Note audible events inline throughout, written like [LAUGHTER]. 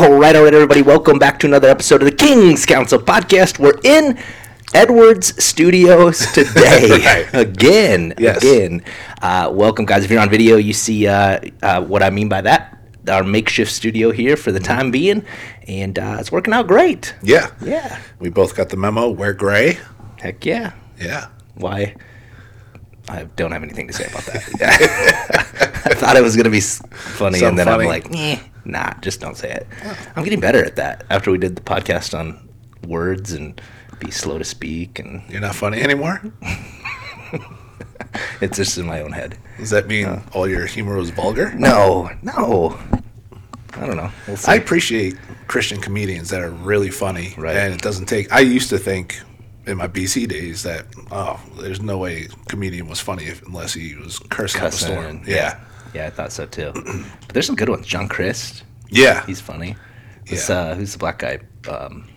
All right, all right, everybody. Welcome back to another episode of the King's Council podcast. We're in Edwards Studios [LAUGHS] today Right. again. Yes. Again. Uh, welcome, guys. If you're on video, you see uh, uh, what I mean by that. Our makeshift studio here for the time being, and uh, it's working out great. Yeah. Yeah. We both got the memo. Wear gray. Heck yeah. Yeah. Why? I don't have anything to say about that. [LAUGHS] I thought it was gonna be s- funny, and then funny. I'm like, eh, nah, just don't say it. I'm getting better at that after we did the podcast on words and be slow to speak, and You're not funny anymore? [LAUGHS] it's just in my own head. Does that mean all your humor was vulgar? No, no, I don't know. We'll see. I appreciate Christian comedians that are really funny. Right. And it doesn't take. I used to think in my BC days that, oh, there's no way a comedian was funny if, unless he was cursing up a Cussing storm. and- Yeah. yeah, I thought so too. but there's some good ones. John Crist, Yeah. he's funny. Who's, Yeah. uh, who's the black guy? Um,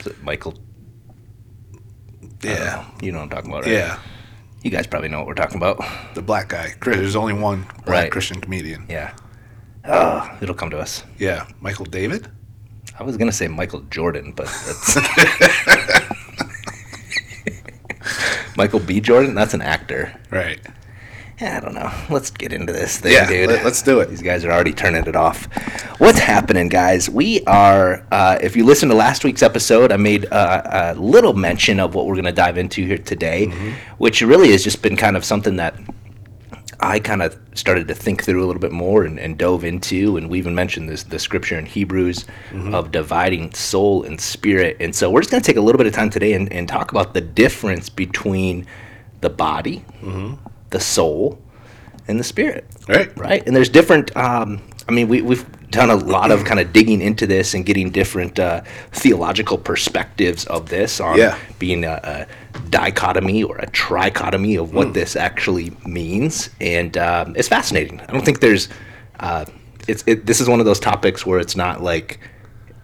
is it Michael? yeah. You know what I'm talking about, right? Yeah. You guys probably know what we're talking about. The black guy. Chris- There's only one black Right. Christian comedian. Yeah. Oh, it'll come to us. Yeah. Michael David? I was gonna say Michael Jordan, but that's [LAUGHS] [LAUGHS] Michael B. Jordan. That's an actor. Right. Yeah, I don't know. Let's get into this thing, Yeah, dude. let- let's do it. These guys are already turning it off. What's happening, guys? We are. Uh, if you listen to last week's episode, I made uh, a little mention of what we're going to dive into here today, Mm-hmm. which really has just been kind of something that I kind of started to think through a little bit more and, and dove into, and we even mentioned this the scripture in Hebrews Mm-hmm. of dividing soul and spirit. And so we're just going to take a little bit of time today and, and talk about the difference between the body, Mm-hmm. the soul, and the spirit. Right. Right, and there's different. Um, I mean, we, we've done a lot of kind of digging into this and getting different uh, theological perspectives of this on Yeah. being a, a dichotomy or a trichotomy of what this actually means, and um, it's fascinating. I don't think there's. Uh, it's it, this is one of those topics where it's not like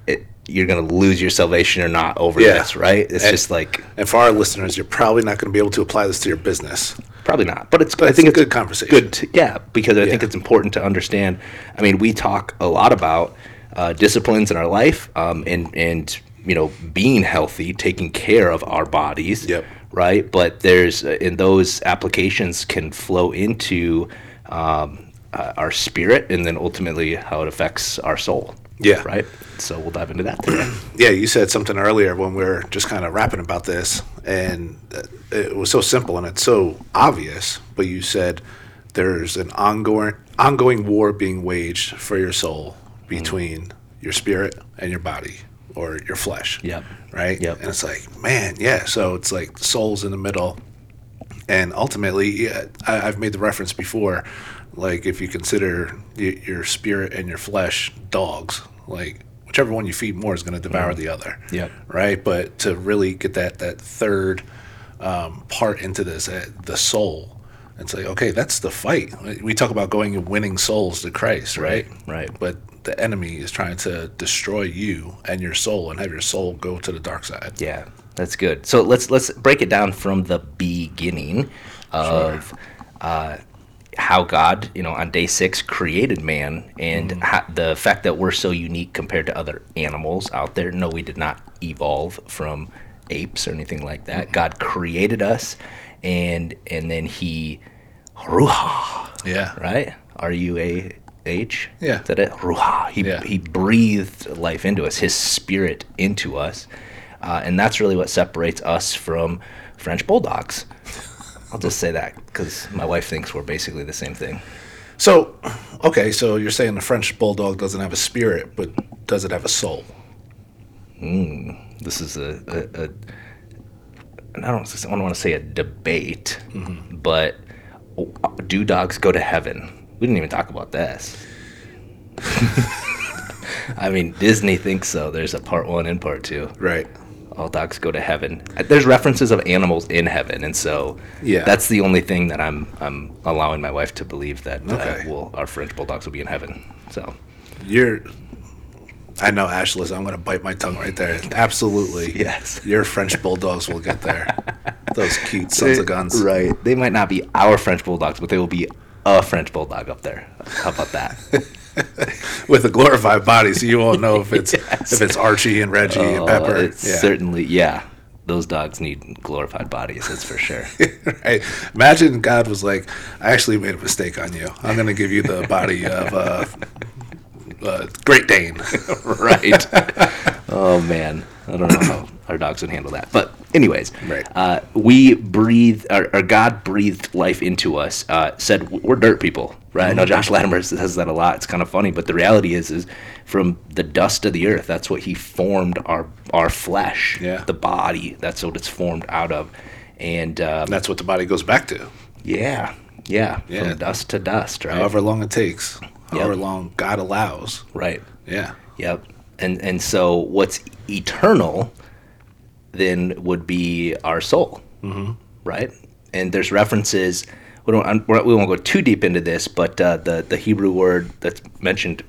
it, you're going to lose your salvation or not over Yeah. this, right? It's And- just like And for our listeners, you're probably not going to be able to apply this to your business. Probably not, but it's. I it's think a it's good conversation. Good, to, yeah, because I think it's important to understand. I mean, we talk a lot about uh, disciplines in our life, um, and and you know, being healthy, taking care of our bodies. Yep. Right, but there's uh, in those applications can flow into um, uh, our spirit, and then ultimately how it affects our soul. Yeah. Right. So we'll dive into that today. [CLEARS THROAT] Yeah, you said something earlier when we were just kind of rapping about this, and uh, it was so simple and it's so obvious. But you said there's an ongoing ongoing war being waged for your soul between your spirit and your body or your flesh. Yep. Right. Yep. And it's like, man, yeah. So it's like soul's in the middle, and ultimately, yeah, I, I've made the reference before. Like if you consider your spirit and your flesh dogs, like whichever one you feed more is going to devour the other. Yep. Right. But to really get that that third um, part into this, uh, the soul. It's like okay, that's the fight. We talk about going and winning souls to Christ, right? right. But the enemy is trying to destroy you and your soul, and have your soul go to the dark side. Yeah, that's good. So let's let's break it down from the beginning of uh, how God, you know, on day six created man, and ho- the fact that we're so unique compared to other animals out there. No, we did not evolve from apes or anything like that. God created us, and and then He, ruha, Yeah. right? R U A H. Yeah. Is that it? Ruha. He, Yeah. he breathed life into us, his spirit into us. Uh, and that's really what separates us from French bulldogs. I'll just say that because my wife thinks we're basically the same thing. So, okay, so you're saying the French bulldog doesn't have a spirit, but does it have a soul? Hmm, this is a, a, a and don't, I don't want to say a debate, mm-hmm. but oh, do dogs go to heaven? We didn't even talk about this. [LAUGHS] [LAUGHS] I mean, Disney thinks so. There's a part one and part two. Right. All dogs go to heaven. There's references of animals in heaven, and so Yeah. that's the only thing that I'm I'm allowing my wife to believe that Okay. uh, will our French bulldogs will be in heaven. So You're. I know, Ashley. I'm going to bite my tongue right there. Absolutely. Yes. Your French bulldogs will get there. [LAUGHS] Those cute sons of guns. right? They might not be our French bulldogs, but they will be a French bulldog up there. How about that? [LAUGHS] [LAUGHS] with a glorified body, so you won't know if it's Yes. if it's Archie and Reggie and Oh, Pepper. it's Yeah. certainly yeah. Those dogs need glorified bodies, that's for sure. [LAUGHS] right. Imagine God was like, "I actually made a mistake on you. I'm going to give you the body of uh, [LAUGHS] uh, Great Dane." right. Oh man, I don't know how our dogs would handle that. But anyways, Right. uh, we breathe, or, or God breathed life into us. Uh, said we're dirt people, right? I know Josh Latimer says that a lot. It's kind of funny, but the reality is, is from the dust of the earth, that's what He formed our our flesh, Yeah. the body. That's what it's formed out of, and um, That's what the body goes back to, yeah, yeah, Yeah. from dust to dust, right? however long it takes, however Yep. long God allows. right. Yeah. Yep. And and so what's eternal then would be our soul, mm-hmm. right? And there's references. We don't we're- won't go too deep into this, but uh, the the Hebrew word that's mentioned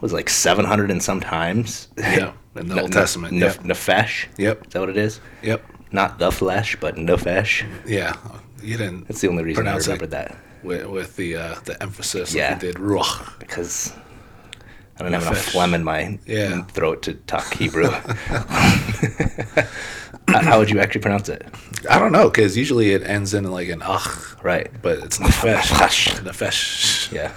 was like 700 and some times. Yeah, in the [LAUGHS] Old Testament, nef- yep. Nefesh. Yep. Is that what it is? Yep. Not the flesh, but nefesh. Yeah. You didn't That's the only reason I remembered that with, with the uh, the emphasis Yeah. like did ruach. because I don't have enough phlegm in my Yeah. throat to talk Hebrew. [LAUGHS] How would you actually pronounce it? I don't know because usually it ends in like an ach, Right. but it's nefesh. Nefesh. nefesh. Yeah.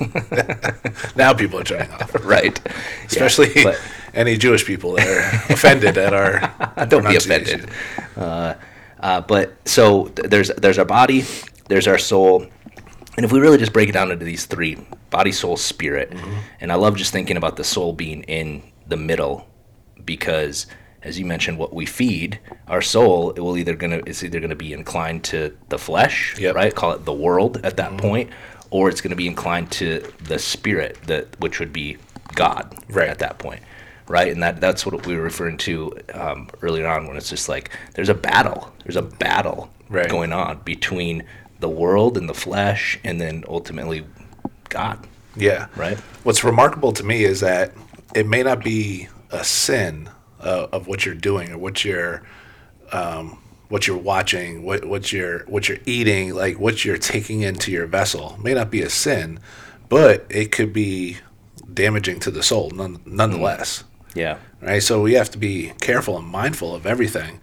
[LAUGHS] Now people are turning off, [LAUGHS] Right. especially Yeah, but any Jewish people that are offended at our don't be offended. Uh, uh, but so th- there's there's our body, there's our soul, and if we really just break it down into these three body, soul, spirit, and I love just thinking about the soul being in the middle, because as you mentioned, what we feed our soul, it will either gonna it's either gonna be inclined to the flesh, Yep. right? Call it the world at that point, or it's gonna be inclined to the spirit, that which would be God, Right. at that point right and that that's what we were referring to um, earlier on when it's just like there's a battle there's a battle Right. going on between the world and the flesh and then ultimately god Yeah. right What's remarkable to me is that it may not be a sin uh, of what you're doing or what you're um, what you're watching, what what you're what you're eating, like what you're taking into your vessel. May not be a sin, but it could be damaging to the soul none, nonetheless. yeah Right? So we have to be careful and mindful of everything.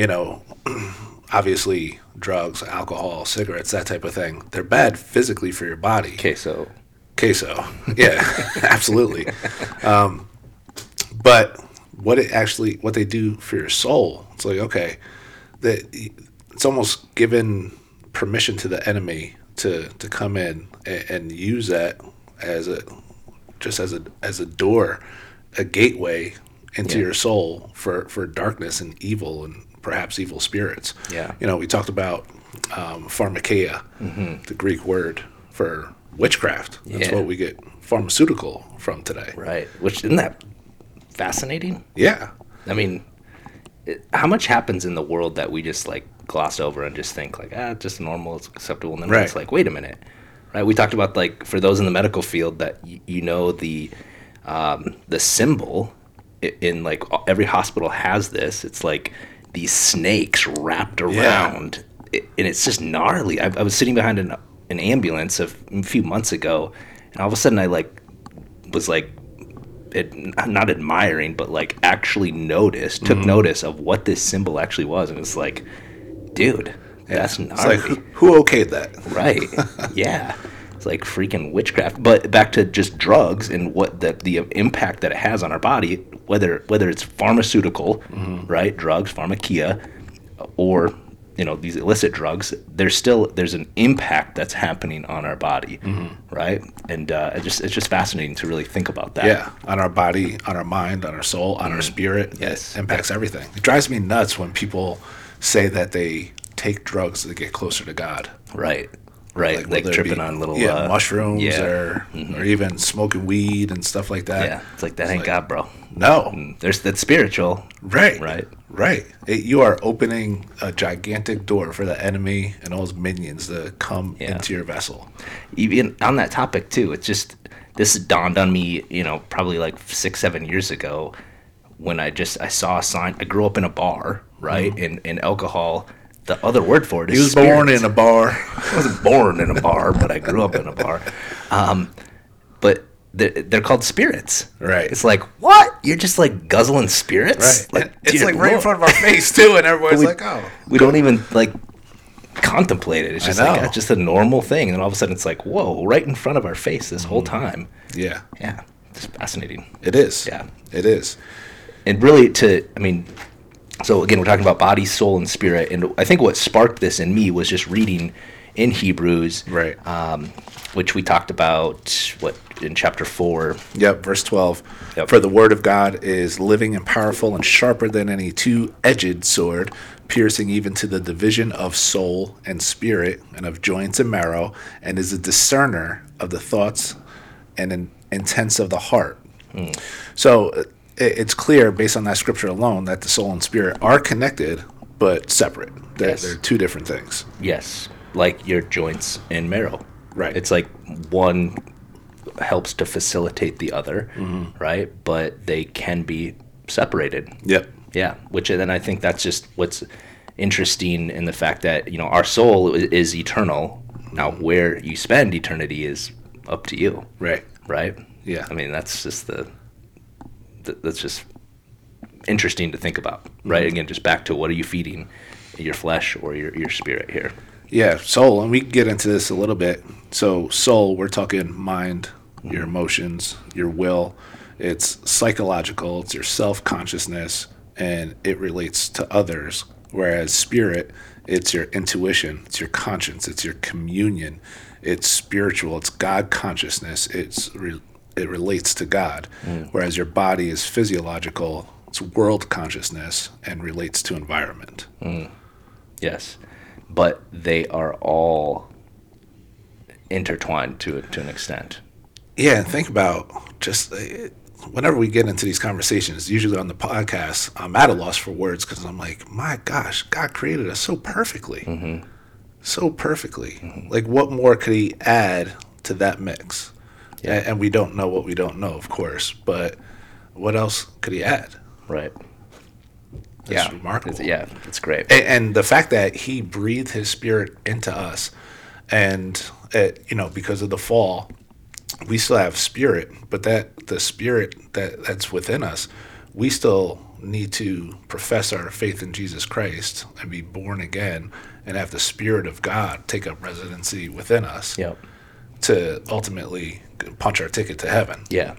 You know, [CLEARS THROAT] obviously drugs, alcohol, cigarettes, that type of thing. They're bad physically for your body. okay so queso. Yeah, [LAUGHS] absolutely. Um, but what it actually, what they do for your soul, it's like okay, that it's almost given permission to the enemy to to come in and, and use that as a just as a as a door, a gateway into Yeah. your soul for for darkness and evil and perhaps evil spirits. Yeah. You know, we talked about um, pharmakeia, the Greek word for witchcraft. That's Yeah. what we get pharmaceutical from today. right which isn't that fascinating Yeah. i mean it, how much happens in the world that we just like gloss over and just think like ah just normal it's acceptable and then Right. it's like wait a minute right we talked about like for those in the medical field that y- you know the um, the symbol i- in like every hospital has this it's like these snakes wrapped around. It, and it's just gnarly. I, I was sitting behind an, an ambulance a, f- a few months ago and all of a sudden i like was like it, not admiring, but like actually noticed, took mm-hmm. notice of what this symbol actually was, and it's like, dude, that's It's like who, who okayed that? right? [LAUGHS] yeah, it's like freaking witchcraft. But back to just drugs and what the the impact that it has on our body, whether whether it's pharmaceutical, right, drugs, pharmakia, or you know these illicit drugs there's still there's an impact that's happening on our body right and uh, it just it's just fascinating to really think about that Yeah, on our body, on our mind, on our soul, on our spirit. Mm-hmm. Yes. It impacts everything. It drives me nuts when people say that they take drugs to get closer to God. Right. Right. Like, it tripping be- on little yeah, uh, mushrooms yeah. or mm-hmm. or even smoking weed and stuff like that. yeah. It's like that ain't like- God, bro. No. Mm-hmm. There's that's spiritual. Right. Right. Right. It, you are opening a gigantic door for the enemy and all his minions to come Yeah. into your vessel. Even on that topic too, it's just this dawned on me, you know, probably like six, seven years ago when I just I saw a sign. I grew up in a bar, right? Mm-hmm. And and alcohol. The other word for it is. He was born in a bar. [LAUGHS] I wasn't born in a bar, but I grew up in a bar. Um, but they're, they're called spirits. Right. It's like what? You're just like guzzling spirits. Like, it's like right in front of our face too, and everybody's we- like, "Oh, we don't even like contemplate it. It's just like uh, just a normal thing, and then all of a sudden it's like, whoa, right in front of our face this whole Mm-hmm. time. yeah, Yeah, it's fascinating. it is. Yeah. it is." And really, to I mean, so again, we're talking about body, soul, and spirit, and I think what sparked this in me was just reading in Hebrews, Right. Um, which we talked about what in chapter four. Yep, verse 12. Yep. For the word of God is living and powerful and sharper than any two edged sword, piercing even to the division of soul and spirit and of joints and marrow, and is a discerner of the thoughts and in, intents of the heart. So uh, it, it's clear based on that scripture alone that the soul and spirit are connected but separate. They're, Yes. they're two different things. Yes, like your joints and marrow. Right. It's like one helps to facilitate the other, Mm-hmm. right? But they can be separated. Yep. Yeah, which then I think that's just what's interesting in the fact that you know our soul is eternal. Now, where you spend eternity is up to you, Right. right? Yeah. I mean, that's just the, th- that's just interesting to think about, right? Mm-hmm. Again, just back to what are you feeding, your flesh or your your spirit here? Yeah, soul, and we can get into this a little bit. So, soul, we're talking mind, your emotions, your will. It's psychological, it's your self consciousness, and it relates to others. Whereas spirit, it's your intuition, it's your conscience, it's your communion, it's spiritual, it's God consciousness, it's re- it relates to God. Whereas your body is physiological, it's world consciousness, and relates to environment. Yes, but they are all intertwined to to an extent. Yeah, and think about just uh, whenever we get into these conversations, usually on the podcast, I'm at a loss for words because I'm like, my gosh, God created us so perfectly. So perfectly. Like, what more could He add to that mix? Yeah. And we don't know what we don't know, of course, but what else could He add? Right. That's yeah. remarkable. It's- yeah, it's great. A- and the fact that he breathed his spirit into us and uh, you know because of the fall we still have spirit but that the spirit that that's within us we still need to profess our faith in jesus christ and be born again and have the spirit of god take up residency within us Yep. to ultimately punch our ticket to heaven Yeah.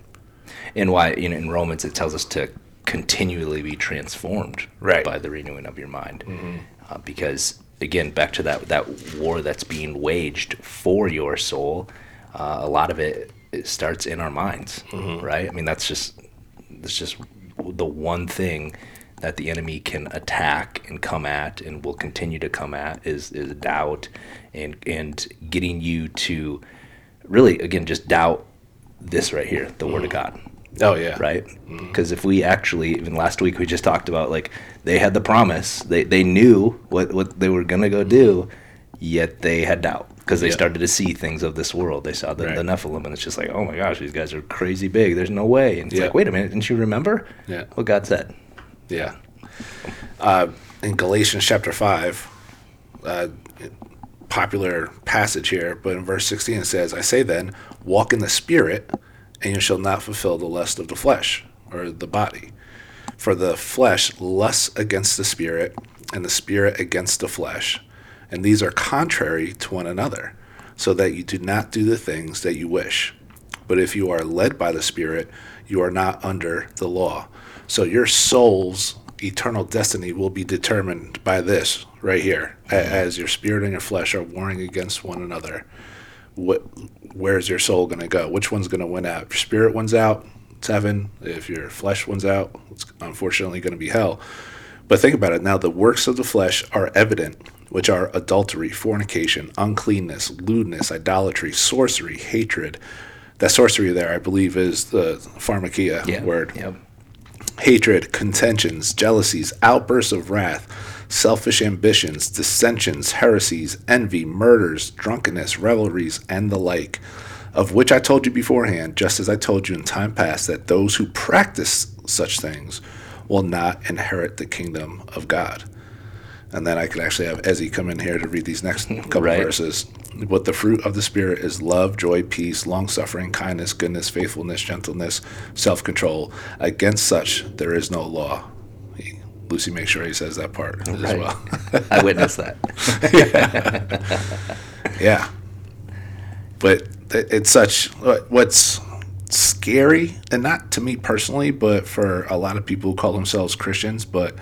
And why, you know, in Romans it tells us to continually be transformed Right. by the renewing of your mind. Uh, because, again, back to that, that war that's being waged for your soul, uh, a lot of it, it starts in our minds, right? I mean, that's just, that's just the one thing that the enemy can attack and come at and will continue to come at is, is doubt and, and getting you to really, again, just doubt this right here, the word of God oh yeah right? Because if we actually, even last week, we just talked about like they had the promise, they they knew what what they were gonna go do, yet they had doubt because they Yeah. started to see things of this world. They saw the, Right. the Nephilim, and it's just like, oh my gosh, these guys are crazy big. There's no way. And it's Yeah. like, wait a minute, didn't you remember Yeah. what God said? Yeah. Uh, in Galatians chapter 5, uh, popular passage here, but in verse 16 it says, I say then, walk in the Spirit, and you shall not fulfill the lust of the flesh or the body. For the flesh lusts against the Spirit, and the Spirit against the flesh. And these are contrary to one another, so that you do not do the things that you wish. But if you are led by the Spirit, you are not under the law. So your soul's eternal destiny will be determined by this right here, a- mm-hmm. as your spirit and your flesh are warring against one another. What, where's your soul going to go? Which one's going to win out? If your spirit wins out, it's heaven. If your flesh wins out, it's unfortunately going to be hell. But think about it now the works of the flesh are evident, which are adultery, fornication, uncleanness, lewdness, idolatry, sorcery, hatred. That sorcery there, I believe, is the pharmakia word Yep. Hatred, contentions, jealousies, outbursts of wrath, selfish ambitions, dissensions, heresies, envy, murders, drunkenness, revelries, and the like, of which I told you beforehand, just as I told you in time past, that those who practice such things will not inherit the kingdom of God. and then I could actually have Ezzy come in here to read these next couple Right. verses. But the fruit of the Spirit is love, joy, peace, long suffering, kindness, goodness, faithfulness, gentleness, self control. Against such there is no law. He, Lucy, make sure he says that part as well. I witnessed that. [LAUGHS] yeah. But it's such what's scary, and not to me personally, but for a lot of people who call themselves Christians, but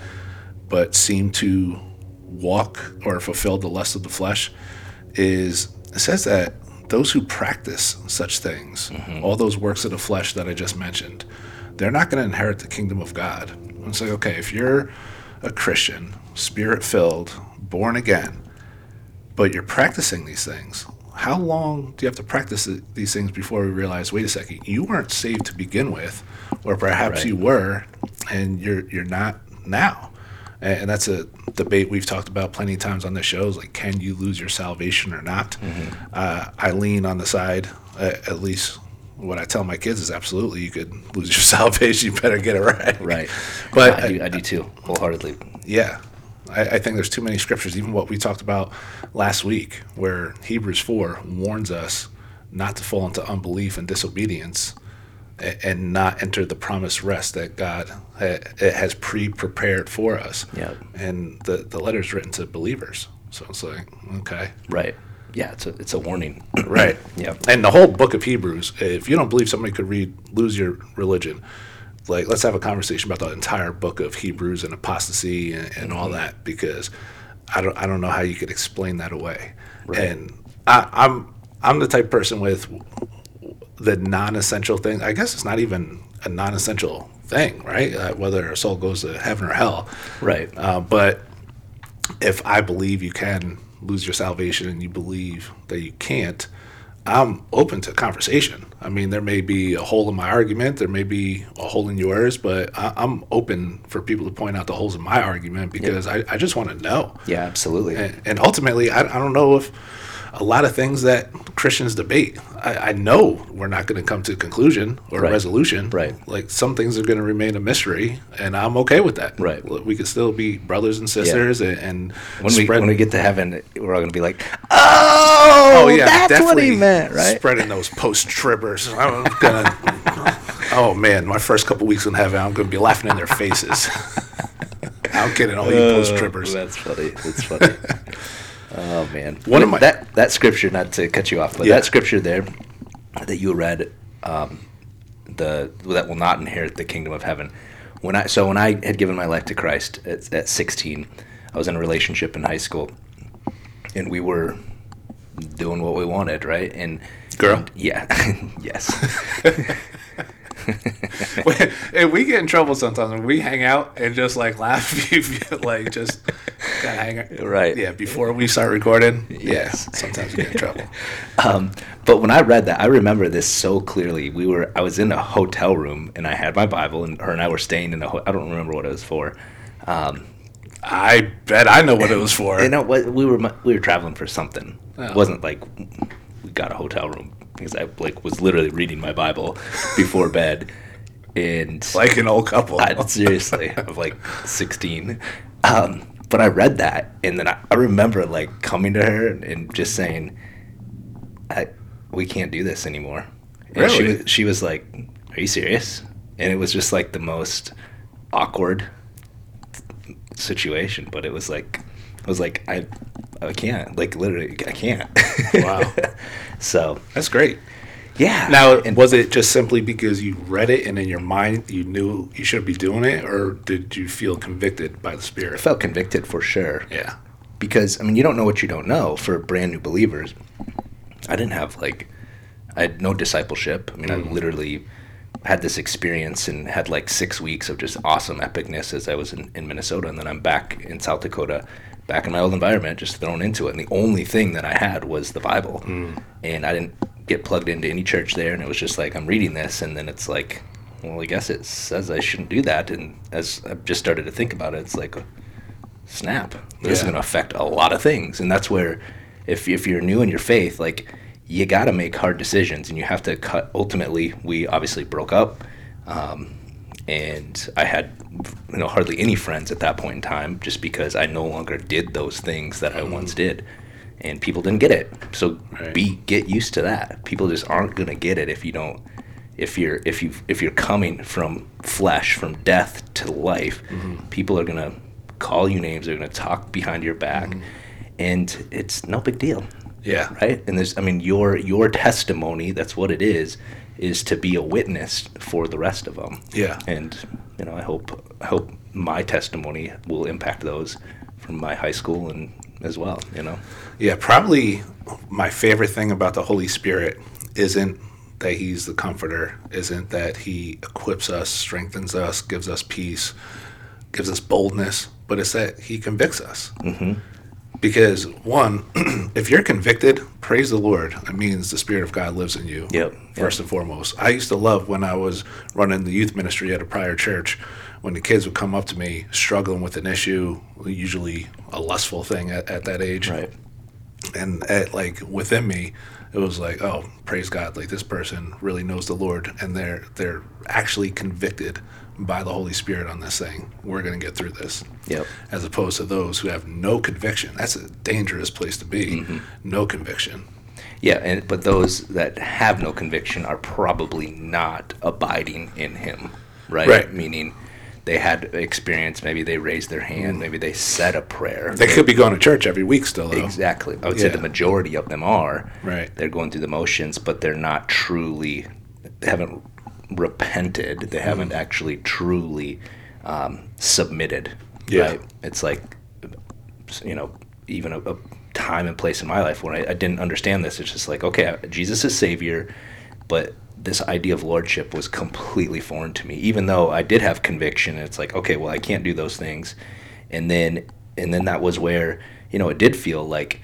but seem to walk or fulfill the lust of the flesh, is it says that those who practice such things, mm-hmm. all those works of the flesh that I just mentioned, they're not going to inherit the kingdom of God. It's like, okay, if you're a Christian, spirit filled, born again, but you're practicing these things. How long do you have to practice these things before we realize, wait a second, you weren't saved to begin with, or perhaps Right. you were, and you're you're not now. And, that's a debate we've talked about plenty of times on the shows. Like, can you lose your salvation or not? Uh, I lean on the side, uh, at least what I tell my kids is absolutely you could lose your [LAUGHS] salvation. You better get it right. Right. [LAUGHS] But I do, I do too, wholeheartedly. yeah. I, I think there's too many scriptures, even what we talked about last week, where Hebrews 4 warns us not to fall into unbelief and disobedience and not enter the promised rest that God ha- has pre prepared for us. Yeah. And the, the letter's written to believers. So it's like, okay. Right. Yeah, it's a, it's a warning. [CLEARS THROAT] Right. Yeah. And the whole book of Hebrews, if you don't believe somebody could read, lose your religion, like let's have a conversation about the entire book of Hebrews and apostasy and, and all mm-hmm. that because I don't I don't know how you could explain that away. Right. And I, I'm I'm the type of person with the non-essential thing. I guess it's not even a non-essential thing, right? Uh, whether a soul goes to heaven or hell. Right. Uh, but if I believe you can lose your salvation and you believe that you can't, I'm open to conversation. I mean, there may be a hole in my argument, there may be a hole in yours, but I, I'm open for people to point out the holes in my argument because I, I just want to know. yeah, absolutely. And, and ultimately, I, I don't know if a lot of things that Christians debate, I, I know we're not going to come to a conclusion or Right. a resolution. Right. Like some things are going to remain a mystery, and I'm okay with that. Right. We can still be brothers and sisters and, and when we when we get to heaven, we're all gonna be like, oh, oh yeah, that's what he meant, right? Spreading those post tribbers. I'm gonna. [LAUGHS] oh man, my first couple weeks in heaven, I'm gonna be laughing in their faces. [LAUGHS] I'm kidding, all you uh, post tribbers. That's funny. That's funny. [LAUGHS] oh man, One of my- that that scripture. Not to cut you off, but Yeah. that scripture there that you read, um, the that will not inherit the kingdom of heaven. When I so when I had given my life to Christ at, at 16, I was in a relationship in high school, and we were doing what we wanted, right? And Girl? and- yeah, [LAUGHS] yes. [LAUGHS] [LAUGHS] and we get in trouble sometimes when we hang out and just like laugh, [LAUGHS] like just gotta hang out. Right. Yeah, before we start recording. Yes. Yes. sometimes we get in trouble. [LAUGHS] Um, but when I read that, I remember this so clearly. We were, I was in a hotel room and I had my Bible, and her and I were staying in a. Ho- I don't remember what it was for. Um, I bet I know what it was for. you know, what we were we were traveling for something. Oh. It wasn't like we got a hotel room because I like was literally reading my Bible before [LAUGHS] bed, and like an old couple. I, seriously, of like 16. Um, but I read that, and then I, I remember like coming to her and just saying, I, "We can't do this anymore." And she Really? was, she was like, "Are you serious?" And it was just like the most awkward situation. But it was like, I was like, I, I can't, like literally, I can't. Wow. [LAUGHS] so That's great. yeah. Now, and was it just simply because you read it and in your mind you knew you should be doing it, or did you feel convicted by the Spirit? I felt convicted for sure. Yeah. because I mean you don't know what you don't know for brand new believers. I didn't have like I had no discipleship. I mean I mm. literally had this experience and had like six weeks of just awesome epicness as I was in, in Minnesota and then I'm back in South Dakota, back in my old environment, just thrown into it. And the only thing that I had was the Bible. And I didn't get plugged into any church there. And it was just like I'm reading this and then it's like well, I guess it says I shouldn't do that. And as I've just started to think about it, it's like, snap. This is going to affect a lot of things. And that's where if, if you're new in your faith like you got to make hard decisions. And you have to cut ultimately we obviously broke up. Um, and I had you know hardly any friends at that point in time, just because I no longer did those things that I once mm. did, and people didn't get it. So Right. be get used to that. People just aren't gonna get it if you don't. If you're if you if you're coming from flesh, from death to life, mm-hmm. people are gonna call you names. They're gonna talk behind your back, mm-hmm. and it's no big deal Yeah. right and there's i mean your your testimony that's what it is is to be a witness for the rest of them Yeah. and you know i hope i hope my testimony will impact those from my high school and as well you know Yeah, probably my favorite thing about the Holy Spirit isn't that he's the comforter, isn't that he equips us, strengthens us, gives us peace, gives us boldness, but it's that he convicts us. Mm-hmm. Because, one, [CLEARS THROAT] if you're convicted, praise the Lord. It means the Spirit of God lives in you, Yep, first and foremost. I used to love when I was running the youth ministry at a prior church when the kids would come up to me struggling with an issue, usually a lustful thing at, at that age and at, like within me it was like oh praise god like this person really knows the lord and they're they're actually convicted by the holy spirit on this thing we're going to get through this Yep. as opposed to those who have no conviction that's a dangerous place to be mm-hmm. no conviction yeah and but those that have no conviction are probably not abiding in him right, Right. meaning they had experience maybe they raised their hand mm. maybe they said a prayer they could be going to church every week still though Exactly. I would say the majority of them are. Right. They're going through the motions, but they're not truly, they haven't repented. They haven't actually truly um, submitted. Yeah. Right? It's like, you know, even a, a time and place in my life when I, I didn't understand this. It's just like, okay, Jesus is Savior, but this idea of lordship was completely foreign to me. Even though I did have conviction, it's like, okay, well, I can't do those things, and then and then that was where you know it did feel like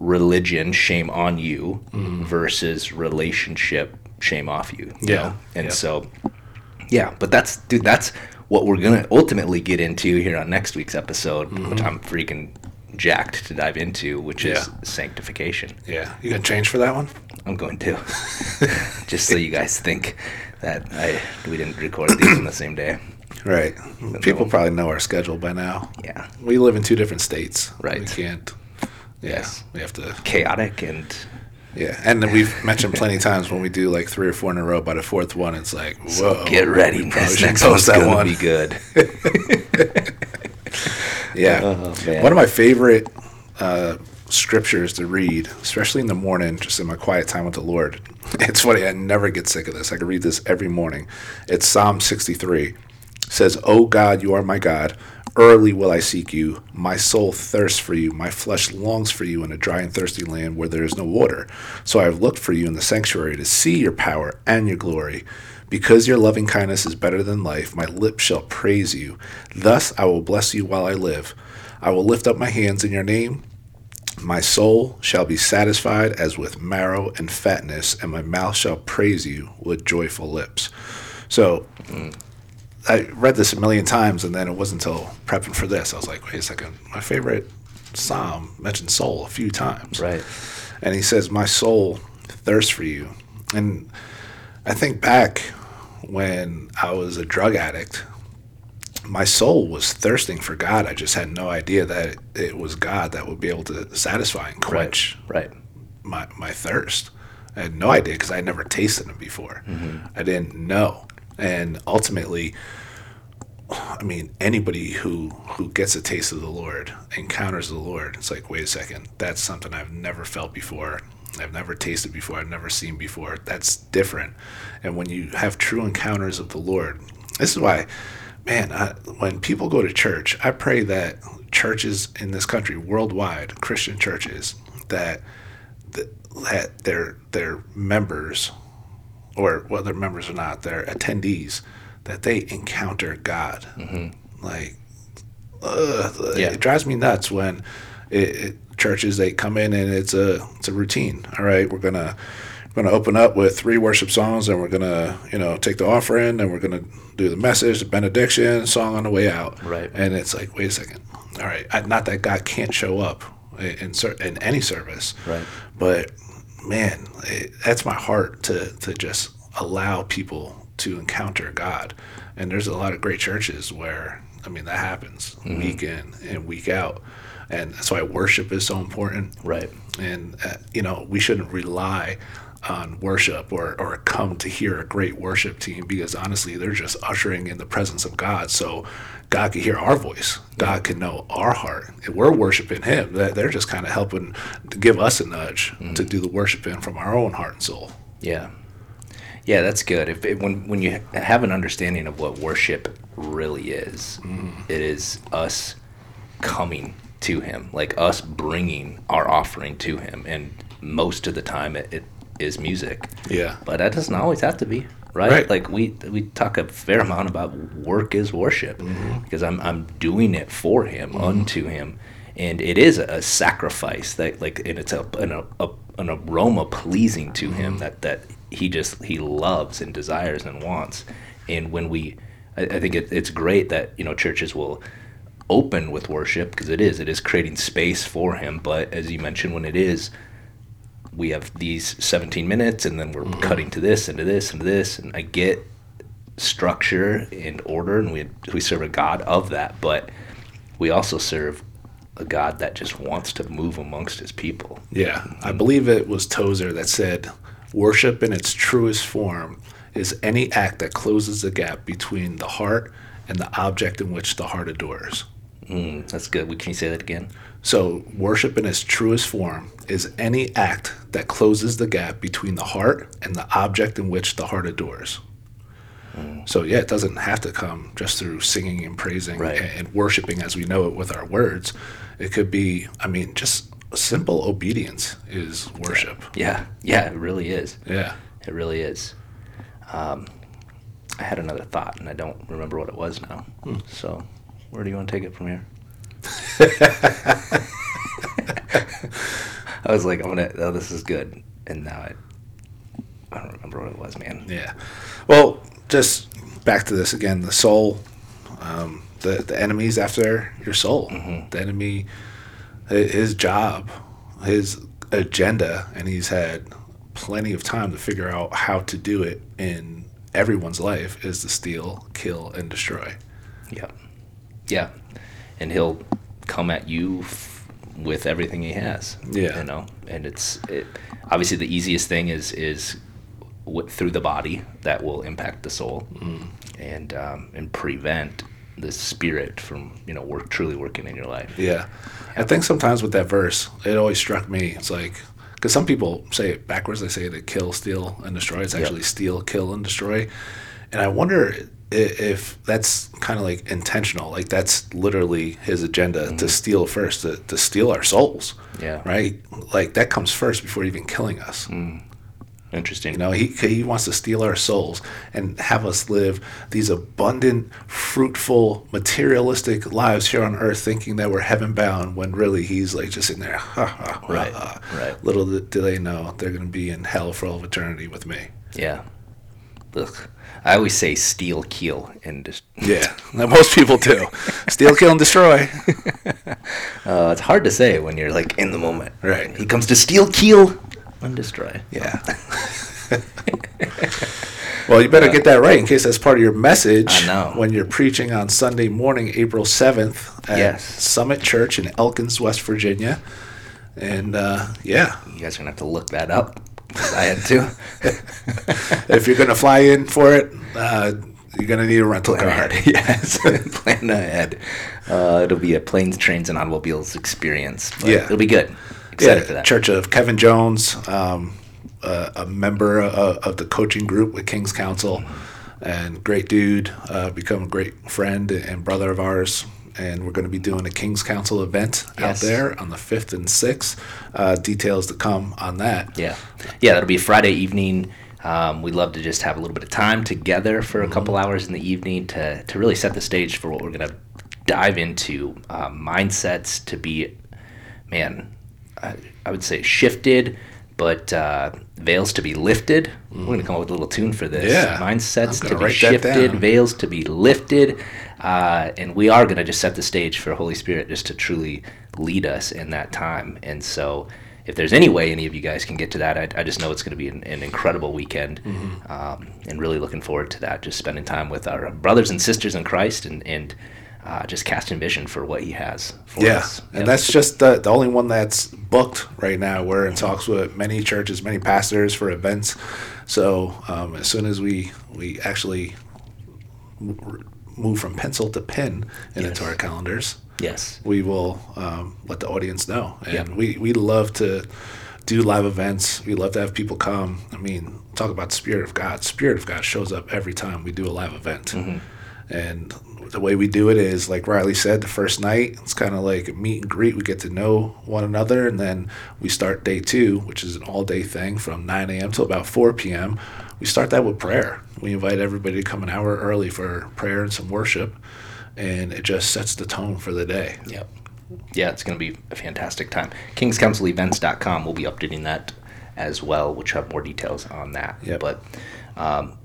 religion, shame on you, versus relationship, shame off you. you Yeah, know? and yeah. so yeah, but that's dude, that's what we're gonna ultimately get into here on next week's episode, which mm-hmm. I'm freaking jacked to dive into, which is sanctification. yeah you gonna change for that one I'm going to, [LAUGHS] just so you guys think that I we didn't record these on the same day. right people probably know our schedule by now Yeah, we live in two different states Right. we can't yeah Yes. we have to chaotic and Yeah, and then we've mentioned plenty of times when we do like three or four in a row. By the fourth one, it's like, whoa, get ready. This next post one's gonna be good. [LAUGHS] Yeah, Oh, one of my favorite uh, scriptures to read, especially in the morning, just in my quiet time with the Lord. [LAUGHS] It's funny, I never get sick of this. I can read this every morning. It's Psalm 63. It says, "Oh God, you are my God. Early will I seek you. My soul thirsts for you. My flesh longs for you in a dry and thirsty land where there is no water. So I have looked for you in the sanctuary to see your power and your glory." Because your loving kindness is better than life, my lips shall praise you. Thus I will bless you while I live. I will lift up my hands in your name. My soul shall be satisfied as with marrow and fatness, and my mouth shall praise you with joyful lips. So mm. I read this a million times, and then it wasn't until prepping for this I was like, wait a second, my favorite psalm mentioned soul a few times Right. and he says, "My soul thirsts for you." And I think back when I was a drug addict, my soul was thirsting for God. I just had no idea that it was God that would be able to satisfy and quench Right. my, my thirst. I had no idea because I had never tasted him before. Mm-hmm. I didn't know. And ultimately, I mean, anybody who, who gets a taste of the Lord, encounters the Lord, it's like, wait a second, that's something I've never felt before. I've never tasted before. I've never seen before. That's different. And when you have true encounters of the Lord, this is why, man, I, when people go to church, I pray that churches in this country, worldwide, Christian churches, that that, their their members, or whether members or not, their attendees, that they encounter God. Mm-hmm. Like, ugh, Yeah. it drives me nuts when it, it, churches they come in and it's a it's a routine. All right, we're gonna we're gonna open up with three worship songs, and we're gonna you know take the offering, and we're gonna do the message, the benediction, song on the way out. Right. And it's like, wait a second. All right, I, not that God can't show up in in, in any service. Right. But man, it, that's my heart to to just allow people to encounter God. And there's a lot of great churches where, I mean, that happens week in and week out. And that's why worship is so important. Right. And, uh, you know, we shouldn't rely on worship or, or come to hear a great worship team because honestly, they're just ushering in the presence of God. So God can hear our voice. God can know our heart. And we're worshiping Him. That They're just kind of helping to give us a nudge mm-hmm. to do the worshiping from our own heart and soul. Yeah. Yeah, that's good. If it, when when you have an understanding of what worship really is, mm-hmm. it is us coming to Him, like us bringing our offering to Him, and most of the time it, it is music. Yeah. But that doesn't always have to be, right? Right. Like we we talk a fair amount about work is worship mm-hmm. because I'm I'm doing it for Him, mm-hmm. unto Him, and it is a sacrifice that like and it's a an, a, an aroma pleasing to Him mm-hmm. that that He just He loves and desires and wants, and when we, I, I think it, it's great that you know churches will open with worship because it is it is creating space for Him, but as you mentioned, when it is we have these 17 minutes and then we're mm-hmm. cutting to this and to this and to this and i get structure and order and we we serve a god of that but we also serve a god that just wants to move amongst his people Yeah. I believe it was Tozer that said, worship in its truest form is any act that closes the gap between the heart and the object in which the heart adores. Mm, that's good can you say that again So, worship in its truest form is any act that closes the gap between the heart and the object in which the heart adores. So, yeah, it doesn't have to come just through singing and praising Right. and, and worshiping as we know it with our words. It could be, I mean, just simple obedience is worship. yeah yeah it really is Yeah. it really is um, i had another thought and i don't remember what it was now so where do you want to take it from here [LAUGHS] I was like, I'm gonna. Oh, this is good. And now I, I don't remember what it was, man. Yeah. Well, just back to this again. The soul, um, the the enemy's after your soul. The enemy, his job, his agenda, and he's had plenty of time to figure out how to do it in everyone's life is to steal, kill, and destroy. Yeah, yeah. And he'll come at you f- with everything he has. Yeah. You know, and it's it, obviously the easiest thing is is w- through the body that will impact the soul and um, and prevent the spirit from you know work truly working in your life. Yeah. I think sometimes with that verse, it always struck me. It's like, because some people say it backwards. They say to kill, steal, and destroy. It's actually steal, kill, and destroy. And I wonder if that's kind of like intentional. Like that's literally his agenda to mm-hmm. steal first, to, to steal our souls. Yeah. Right? Like that comes first before even killing us. Mm. Interesting. You know, he, he wants to steal our souls and have us live these abundant, fruitful, materialistic lives here on earth, thinking that we're heaven bound when really he's like just in there. Ha, ha, ha, Right, ha. right. Little do they know they're going to be in hell for all of eternity with me. Yeah. Look, I always say steal, kill, and just. [LAUGHS] Yeah, most people do. Steal, kill, and destroy. [LAUGHS] Uh, it's hard to say when you're like in the moment. Right. He comes to steal, kill, and destroy. Yeah. [LAUGHS] well, you better get that right in case that's part of your message I know. when you're preaching on Sunday morning, April 7th at Yes. Summit Church in Elkins, West Virginia. And uh, yeah, You guys are gonna have to look that up. I had to. [LAUGHS] if you're going to fly in for it, uh, you're going to need a rental Plan car. ahead. [LAUGHS] yes, [LAUGHS] plan ahead. Uh, it'll be a planes, trains, and automobiles experience. Yeah. it'll be good. Excited for that. Church of Kevin Jones, um, uh, a member of, of the coaching group with King's Council, and great dude, uh, become a great friend and brother of ours. And we're going to be doing a King's Council event out there on the 5th and 6th. Uh, details to come on that. Yeah, yeah, that'll be Friday evening. Um, we'd love to just have a little bit of time together for a couple hours in the evening to to really set the stage for what we're gonna dive into. Um, mindsets to be, man, I, I would say shifted, but uh, veils to be lifted. We're gonna come up with a little tune for this. Yeah, mindsets to be shifted, veils to be lifted, uh, and we are gonna just set the stage for Holy Spirit just to truly lead us in that time. And so if there's any way any of you guys can get to that, I, I just know it's going to be an, an incredible weekend, um, and really looking forward to that. Just spending time with our brothers and sisters in Christ, and and uh, just casting vision for what He has for Yeah, us. and Yep. that's just the, the only one that's booked right now. We're in talks with many churches, many pastors for events. So um, as soon as we we actually move from pencil to pen and into our calendars, yes, we will um, let the audience know. And Yep. we we love to do live events. We love to have people come. I mean, talk about the spirit of God. Spirit of God shows up every time we do a live event. Mm-hmm. And the way we do it is, like Rylee said, the first night it's kind of like a meet and greet. We get to know one another, and then we start day two, which is an all-day thing from 9 a.m. till about 4 p.m. We start that with prayer. We invite everybody to come an hour early for prayer and some worship, and it just sets the tone for the day. Yep. Yeah, it's going to be a fantastic time. KingsCouncilEvents.com. We'll be updating that as well, which have more details on that. Yep. But um,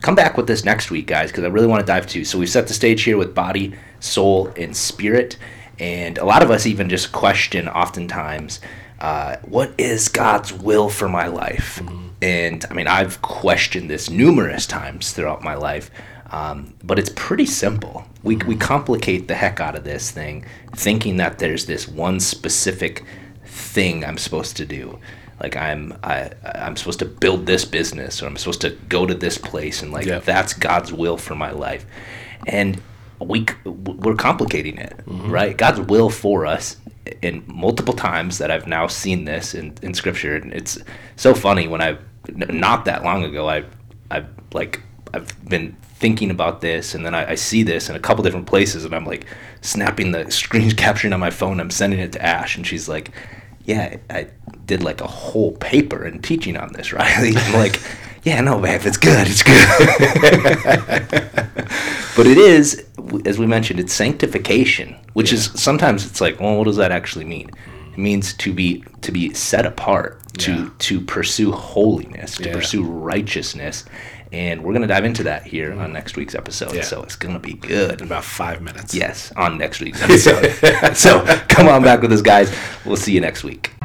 come back with this next week, guys, because I really want to dive too. So we've set the stage here with body, soul, and spirit. And a lot of us even just question oftentimes, uh, what is God's will for my life? And I mean, I've questioned this numerous times throughout my life. Um, but it's pretty simple. We, we complicate the heck out of this thing, thinking that there's this one specific thing I'm supposed to do. Like I'm I I'm supposed to build this business, or I'm supposed to go to this place, and like Yeah. that's God's will for my life. And we we're complicating it, mm-hmm. right? God's will for us in multiple times that I've now seen this in, in scripture, and it's so funny when I not that long ago I I've like I've been thinking about this, and then I, I see this in a couple different places, and I'm like snapping the screen [LAUGHS] capturing on my phone. I'm sending it to Ash, and she's like, "Yeah, I did like a whole paper and teaching on this, [LAUGHS] Rylee." I'm like, "Yeah, no, babe, it's good, it's good." [LAUGHS] but it is, as we mentioned, it's sanctification, which is sometimes it's like, well, what does that actually mean? It means to be to be set apart, to Yeah. to pursue holiness, to Yeah. pursue righteousness. And we're going to dive into that here on next week's episode. Yeah. So it's going to be good. In about five minutes. Yes, on next week's episode. [LAUGHS] so come on back with us, guys. We'll see you next week.